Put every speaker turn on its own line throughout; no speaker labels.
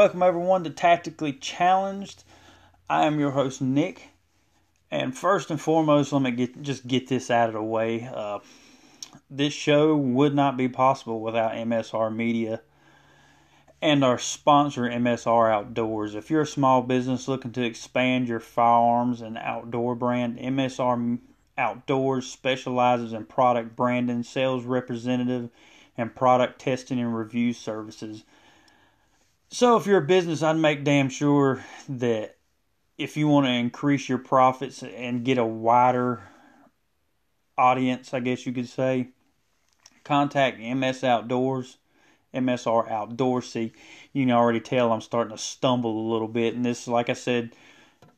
Welcome everyone to Tactically Challenged. I am your host Nick, and first and foremost, let me get just get this out of the way. Uh, this show would not be possible without MSR Media and our sponsor MSR Outdoors. If you're a small business looking to expand your firearms and outdoor brand, MSR Outdoors specializes in product branding, sales representative, and product testing and review services. So, if you're a business, I'd make damn sure that if you want to increase your profits and get a wider audience, I guess you could say, contact MS Outdoors, MSR Outdoorsy. You can already tell I'm starting to stumble a little bit, and this, like I said,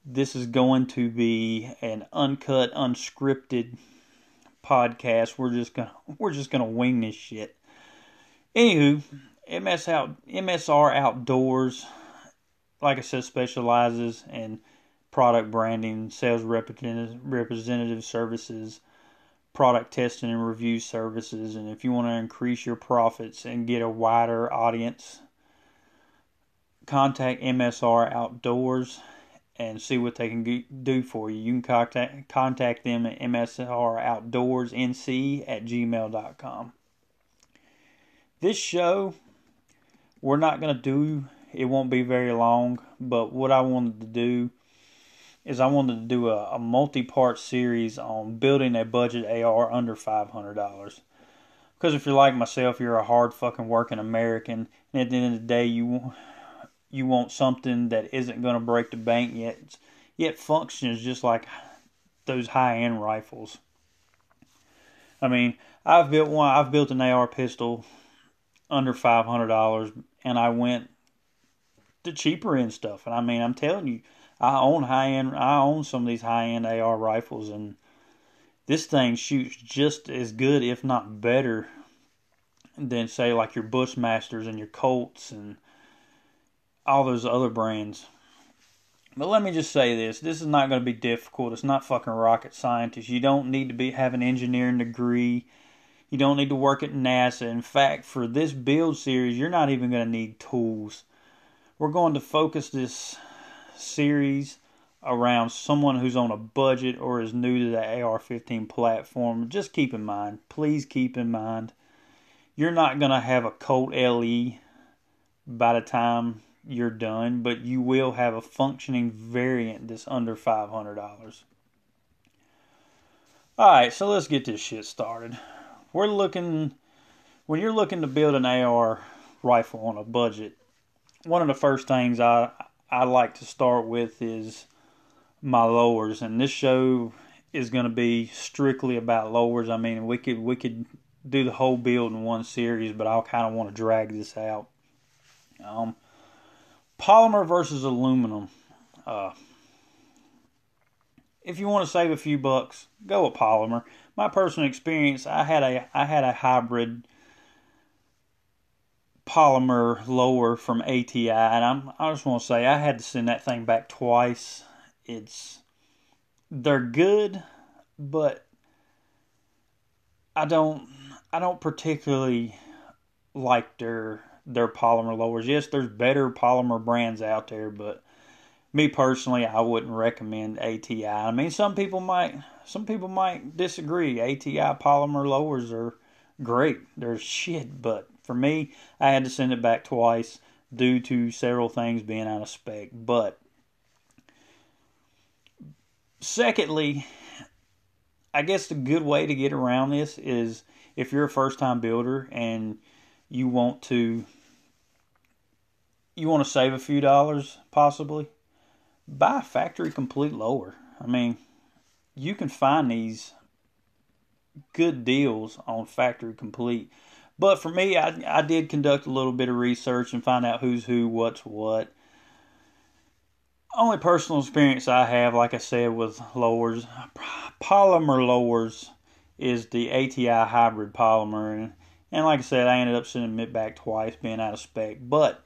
this is going to be an uncut, unscripted podcast. We're just gonna we're just gonna wing this shit. Anywho, MS out MSR Outdoors, like I said, specializes in product branding, sales representative, representative services, product testing and review services, and if you want to increase your profits and get a wider audience, contact MSR Outdoors and see what they can do for you. You can contact contact them at msroutdoorsnc at gmail.com. This show, we're not going to do, it won't be very long, but what I wanted to do is I wanted to do a, a multi part series on building a budget AR under $500. Because if you're like myself, you're a hard fucking working American, and at the end of the day, you you want something that isn't going to break the bank yet yet functions just like those high end rifles. I mean, I've built one. I've built an AR pistol under five hundred dollars, and I went the cheaper end stuff. And I mean, I'm telling you, I own high end. I own some of these high end AR rifles, and this thing shoots just as good, if not better, than say like your Bushmasters and your Colts and all those other brands. But let me just say this: this is not going to be difficult. It's not fucking rocket scientist. You don't need to be have an engineering degree. You don't need to work at NASA. In fact, for this build series, you're not even going to need tools. We're going to focus this series around someone who's on a budget or is new to the AR-15 platform. Just keep in mind, please keep in mind, you're not going to have a Colt LE by the time you're done, but you will have a functioning variant that's under $500. Alright, so let's get this shit started we're looking when you're looking to build an AR rifle on a budget. One of the first things I I like to start with is my lowers, and this show is going to be strictly about lowers. I mean, we could we could do the whole build in one series, but I'll kind of want to drag this out. Um, polymer versus aluminum. Uh, if you want to save a few bucks, go with polymer my personal experience, I had a I had a hybrid polymer lower from ATI, and I'm I just want to say I had to send that thing back twice. It's they're good, but I don't I don't particularly like their their polymer lowers. Yes, there's better polymer brands out there, but me personally, I wouldn't recommend ATI. I mean, some people might some people might disagree. ATI polymer lowers are great. They're shit, but for me, I had to send it back twice due to several things being out of spec. But secondly, I guess the good way to get around this is if you're a first time builder and you want to you want to save a few dollars possibly buy a factory complete lower. I mean, you can find these good deals on factory complete. But for me, I, I did conduct a little bit of research and find out who's who, what's what. Only personal experience I have, like I said, with lowers, polymer lowers, is the ATI hybrid polymer. And, and like I said, I ended up sending it back twice, being out of spec. But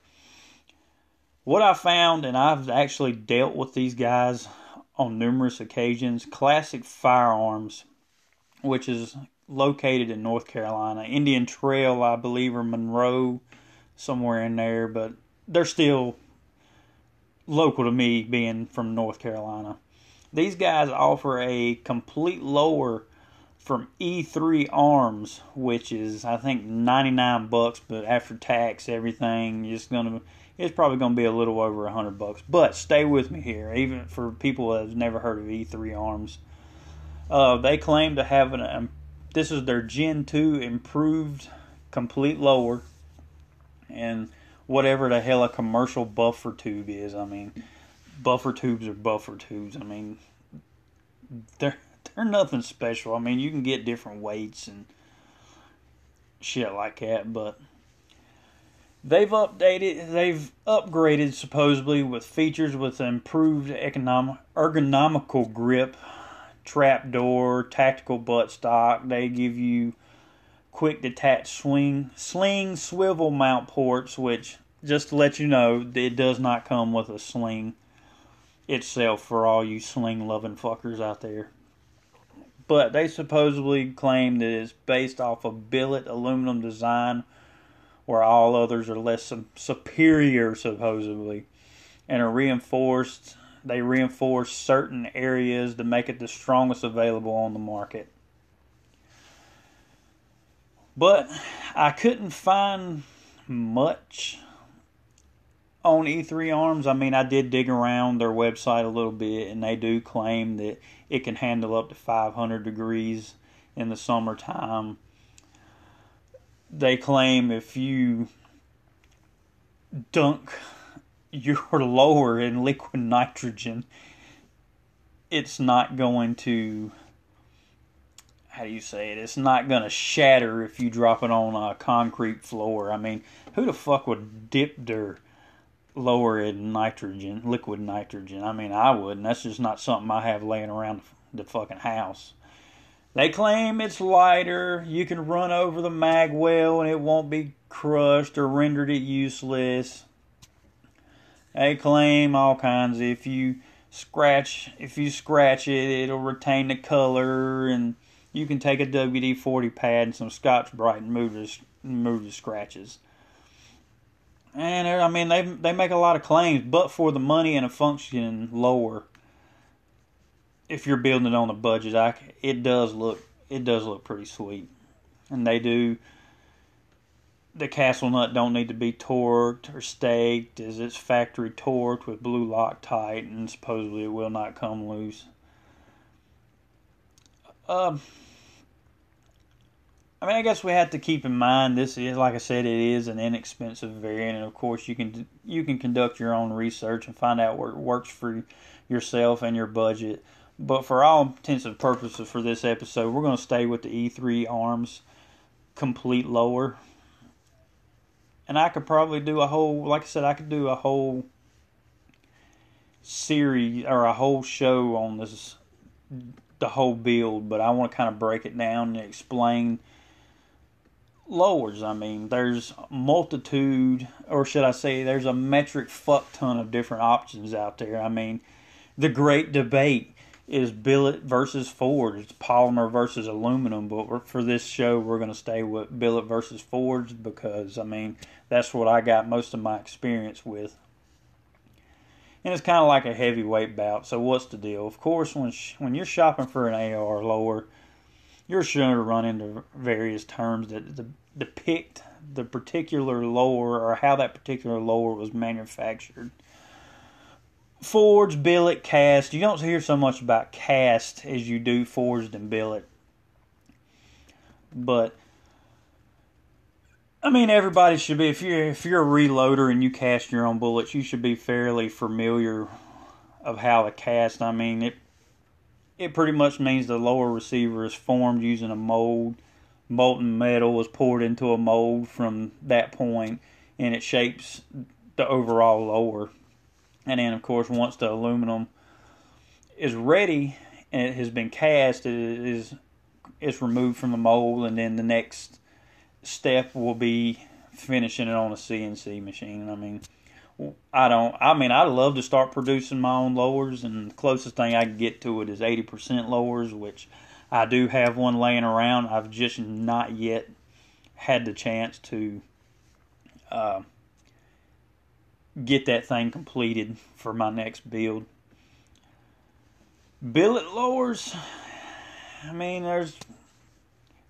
what I found, and I've actually dealt with these guys on numerous occasions, Classic Firearms, which is located in North Carolina, Indian Trail, I believe, or Monroe, somewhere in there, but they're still local to me being from North Carolina. These guys offer a complete lower from E3 Arms, which is I think 99 bucks, but after tax, everything, it's gonna it's probably gonna be a little over a 100 bucks. But stay with me here, even for people that have never heard of E3 Arms. Uh, they claim to have an um, this is their Gen 2 improved complete lower, and whatever the hell a commercial buffer tube is. I mean, buffer tubes are buffer tubes. I mean, they're they're nothing special. I mean, you can get different weights and shit like that, but they've updated, they've upgraded supposedly with features with improved economic ergonomical grip, trap door, tactical buttstock. They give you quick detach swing, sling swivel mount ports, which just to let you know, it does not come with a sling itself for all you sling loving fuckers out there. But they supposedly claim that it's based off a billet aluminum design, where all others are less superior, supposedly, and are reinforced. They reinforce certain areas to make it the strongest available on the market. But I couldn't find much on E3 Arms. I mean, I did dig around their website a little bit, and they do claim that it can handle up to 500 degrees in the summertime. They claim if you dunk your lower in liquid nitrogen, it's not going to how do you say it? It's not going to shatter if you drop it on a concrete floor. I mean, who the fuck would dip their lower in nitrogen, liquid nitrogen? I mean, I wouldn't. That's just not something I have laying around the fucking house. They claim it's lighter. You can run over the mag well and it won't be crushed or rendered it useless. They claim all kinds. If you scratch, if you scratch it, it'll retain the color and you can take a WD 40 pad and some Scotch Brite and move the, move the scratches. And I mean, they they make a lot of claims, but for the money and a function lower, if you're building it on a budget, I, it does look it does look pretty sweet, and they do. The castle nut don't need to be torqued or staked, as it's factory torqued with blue Loctite, and supposedly it will not come loose. Um, I mean, I guess we have to keep in mind this is, like I said, it is an inexpensive variant, and of course, you can you can conduct your own research and find out what works for yourself and your budget. But for all intents and purposes for this episode, we're going to stay with the E3 arms complete lower. And I could probably do a whole, like I said, I could do a whole series or a whole show on this, the whole build, but I want to kind of break it down and explain lowers. I mean, there's multitude, or should I say, there's a metric fuck ton of different options out there. I mean, the great debate is billet versus forged, it's polymer versus aluminum. But for this show, we're going to stay with billet versus forged because, I mean, that's what I got most of my experience with. And it's kind of like a heavyweight bout. So what's the deal? Of course, when when you're shopping for an AR lower, you're sure to run into various terms that depict the particular lower or how that particular lower was manufactured. Forged, billet, cast. You don't hear so much about cast as you do forged and billet. But I mean, everybody should be. If you're if you're a reloader and you cast your own bullets, you should be fairly familiar of how to cast. I mean, it it pretty much means the lower receiver is formed using a mold. Molten metal is poured into a mold from that point, and it shapes the overall lower. And then, of course, once the aluminum is ready and it has been cast, it is it's removed from the mold, and then the next step will be finishing it on a CNC machine. I mean, I don't. I mean, I'd love to start producing my own lowers, and the closest thing I can get to it is eighty percent lowers, which I do have one laying around. I've just not yet had the chance to uh, get that thing completed for my next build. Billet lowers, I mean, there's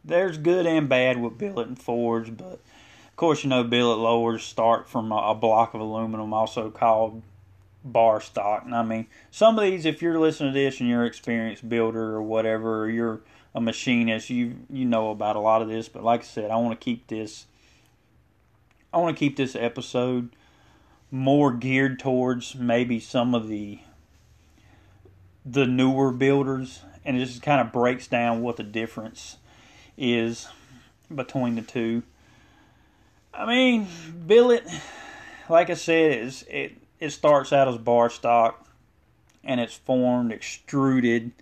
there's good and bad with billet and forge, but of course, you know, billet lowers start from a, block of aluminum, also called bar stock. And I mean, some of these, if you're listening to this and you're an experienced builder or whatever, or you're a machinist, you you know about a lot of this. But like I said, I want to keep this. I want to keep this episode more geared towards maybe some of the the newer builders, and it just kind of breaks down what the difference is between the two. I mean, billet, like I said, is it it starts out as bar stock, and it's formed extruded.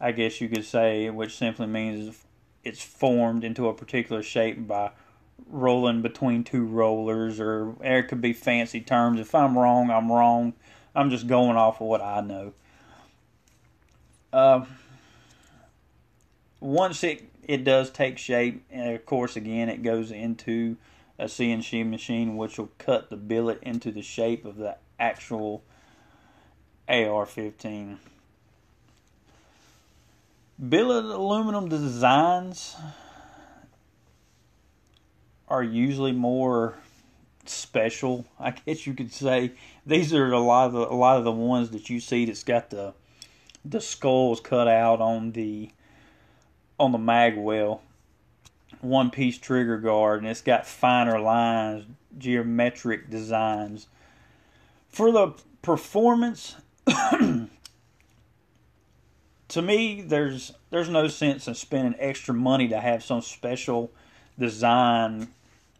I guess you could say, which simply means it's formed into a particular shape by rolling between two rollers, or there could be fancy terms. If I'm wrong, I'm wrong. I'm just going off of what I know. Uh, once it it does take shape, and of course, again, it goes into a CNC machine which will cut the billet into the shape of the actual AR-15. Billet aluminum designs are usually more special, I guess you could say. These are a lot of the, a lot of the ones that you see that's got the the skulls cut out on the on the mag well one piece trigger guard and it's got finer lines, geometric designs. For the performance to me there's there's no sense in spending extra money to have some special design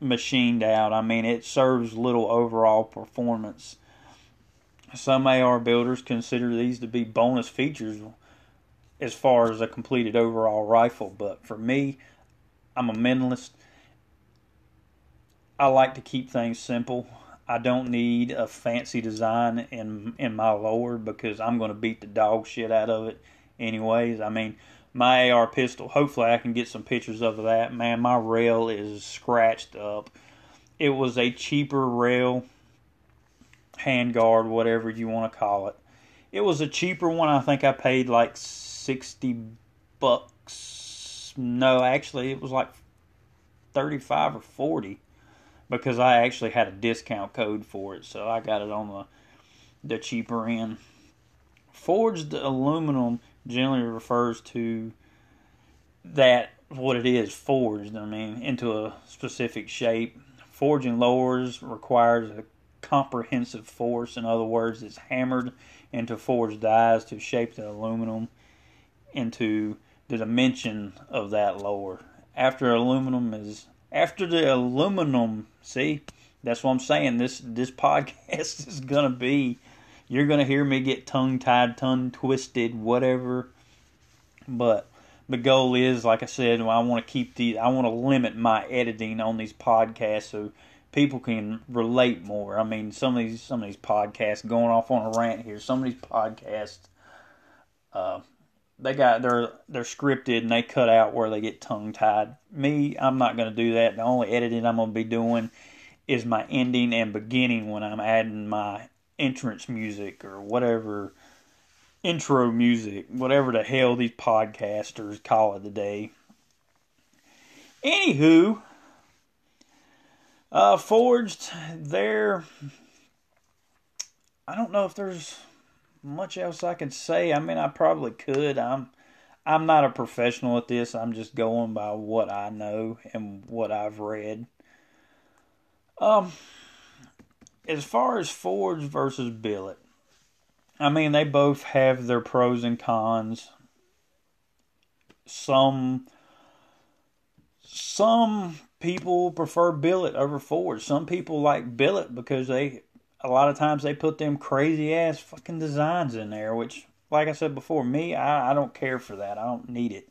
machined out. I mean it serves little overall performance. Some AR builders consider these to be bonus features as far as a completed overall rifle, but for me, I'm a minimalist. I like to keep things simple. I don't need a fancy design in in my lower because I'm going to beat the dog shit out of it anyways. I mean, my AR pistol, hopefully I can get some pictures of that. Man, my rail is scratched up. It was a cheaper rail, handguard, whatever you want to call it. It was a cheaper one. I think I paid like 60 bucks no, actually, it was like 35 or 40 because I actually had a discount code for it, so I got it on the the cheaper end. Forged aluminum generally refers to that what it is forged. I mean, into a specific shape. Forging lowers requires a comprehensive force. In other words, it's hammered into forged dies to shape the aluminum into the dimension of that lower. After aluminum is after the aluminum, see, that's what I'm saying. This this podcast is gonna be you're gonna hear me get tongue tied, tongue twisted, whatever. But the goal is, like I said, I want to keep the I want to limit my editing on these podcasts so people can relate more. I mean, some of these some of these podcasts going off on a rant here. Some of these podcasts, uh, they got they're they're scripted and they cut out where they get tongue tied. Me, I'm not going to do that. The only editing I'm going to be doing is my ending and beginning when I'm adding my entrance music or whatever intro music, whatever the hell these podcasters call it today. Anywho, uh, Forged, there. I don't know if there's much else I can say. I mean, I probably could. I'm I'm not a professional at this. I'm just going by what I know and what I've read. Um as far as Forge versus Billet, I mean, they both have their pros and cons. Some some people prefer billet over forge. Some people like billet because they a lot of times they put them crazy ass fucking designs in there, which, like I said before, me, I, I don't care for that. I don't need it.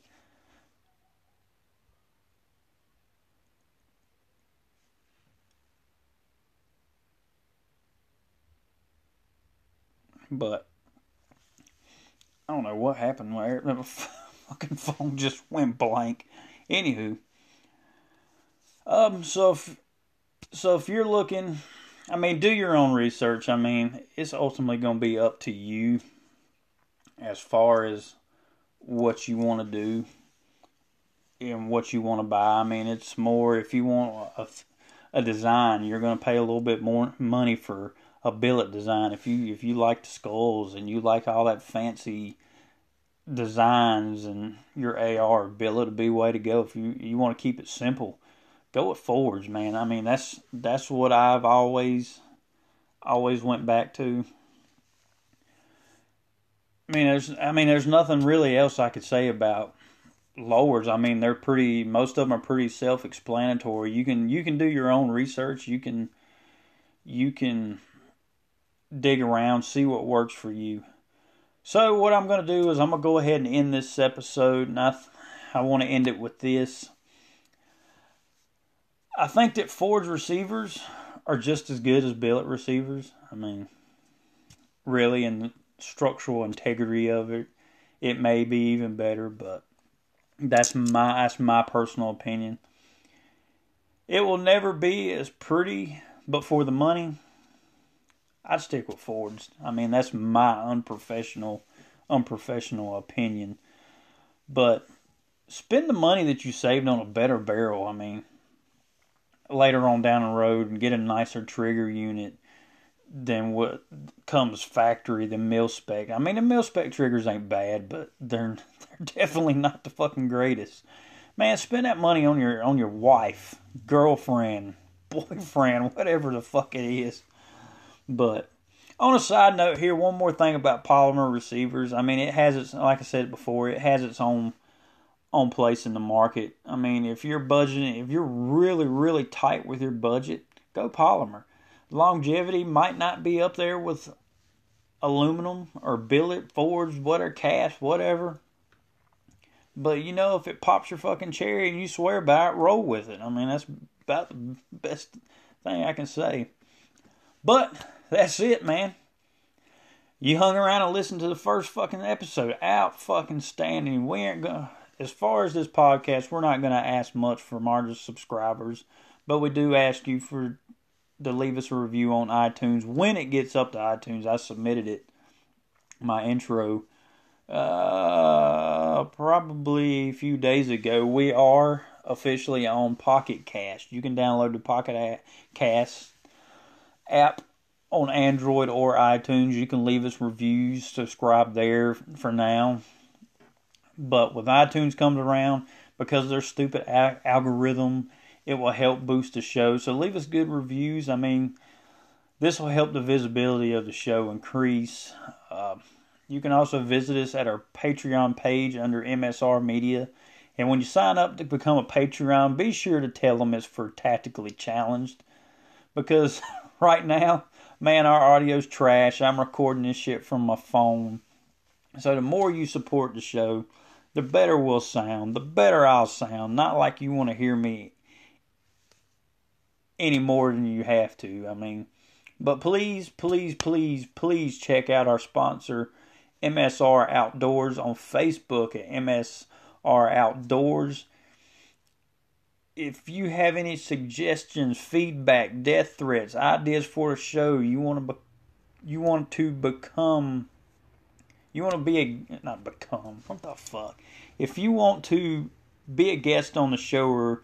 But I don't know what happened where the fucking phone just went blank. Anywho, um, so if so if you're looking I mean, do your own research. I mean, it's ultimately going to be up to you as far as what you want to do and what you want to buy. I mean, it's more if you want a, a design, you're going to pay a little bit more money for a billet design. If you if you like the skulls and you like all that fancy designs and your AR billet would be way to go. If you you want to keep it simple, go with Forge, man. I mean that's that's what I've always always went back to. I mean, there's I mean, there's nothing really else I could say about lowers. I mean, they're pretty. Most of them are pretty self-explanatory. You can you can do your own research. You can you can dig around, see what works for you. So what I'm going to do is I'm going to go ahead and end this episode, and I I want to end it with this. I think that Forge receivers are just as good as billet receivers. I mean, really, in the structural integrity of it, it may be even better, but that's my that's my personal opinion. It will never be as pretty, but for the money, I'd stick with Fords. I mean, that's my unprofessional, unprofessional opinion. But spend the money that you saved on a better barrel. I mean, later on down the road and get a nicer trigger unit than what comes factory, the mil spec. I mean, the mil spec triggers ain't bad, but they're they're definitely not the fucking greatest. Man, spend that money on your on your wife, girlfriend, boyfriend, whatever the fuck it is. But on a side note here, one more thing about polymer receivers. I mean, it has its like I said before, it has its own own place in the market. I mean, if you're budgeting, if you're really really tight with your budget, go polymer. Longevity might not be up there with aluminum or billet, forged, whatever, cast, whatever. But you know, if it pops your fucking cherry and you swear by it, roll with it. I mean, that's about the best thing I can say. But that's it, man. You hung around and listened to the first fucking episode. Out fucking standing. We ain't gonna. As far as this podcast, we're not gonna ask much from our subscribers, but we do ask you for to leave us a review on iTunes when it gets up to iTunes. I submitted it, my intro, uh, probably a few days ago. We are officially on Pocket Cast. You can download the Pocket Cast app on Android or iTunes. You can leave us reviews, subscribe there for now. But with iTunes comes around, because of their stupid algorithm, it will help boost the show. So leave us good reviews. I mean, this will help the visibility of the show increase. Uh, you can also visit us at our Patreon page under MSR Media. And when you sign up to become a Patreon, be sure to tell them it's for Tactically Challenged. Because right now, man, our audio's trash. I'm recording this shit from my phone. So the more you support the show, the better we'll sound, the better I'll sound. Not like you want to hear me any more than you have to. I mean, but please, please, please, please check out our sponsor, MSR Outdoors, on Facebook at MSR Outdoors if you have any suggestions, feedback, death threats, ideas for a show, you want to be, you want to become you want to be a not become what the fuck? If you want to be a guest on the show or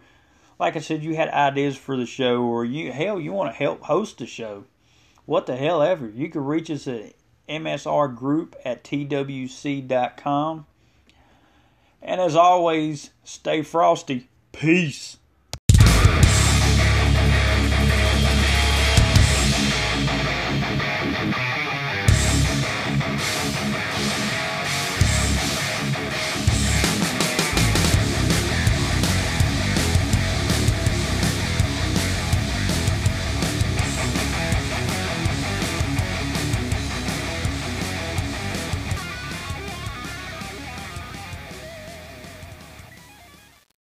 like i said you had ideas for the show or you hell you want to help host the show what the hell ever you can reach us at msr group at twc.com and as always stay frosty. Peace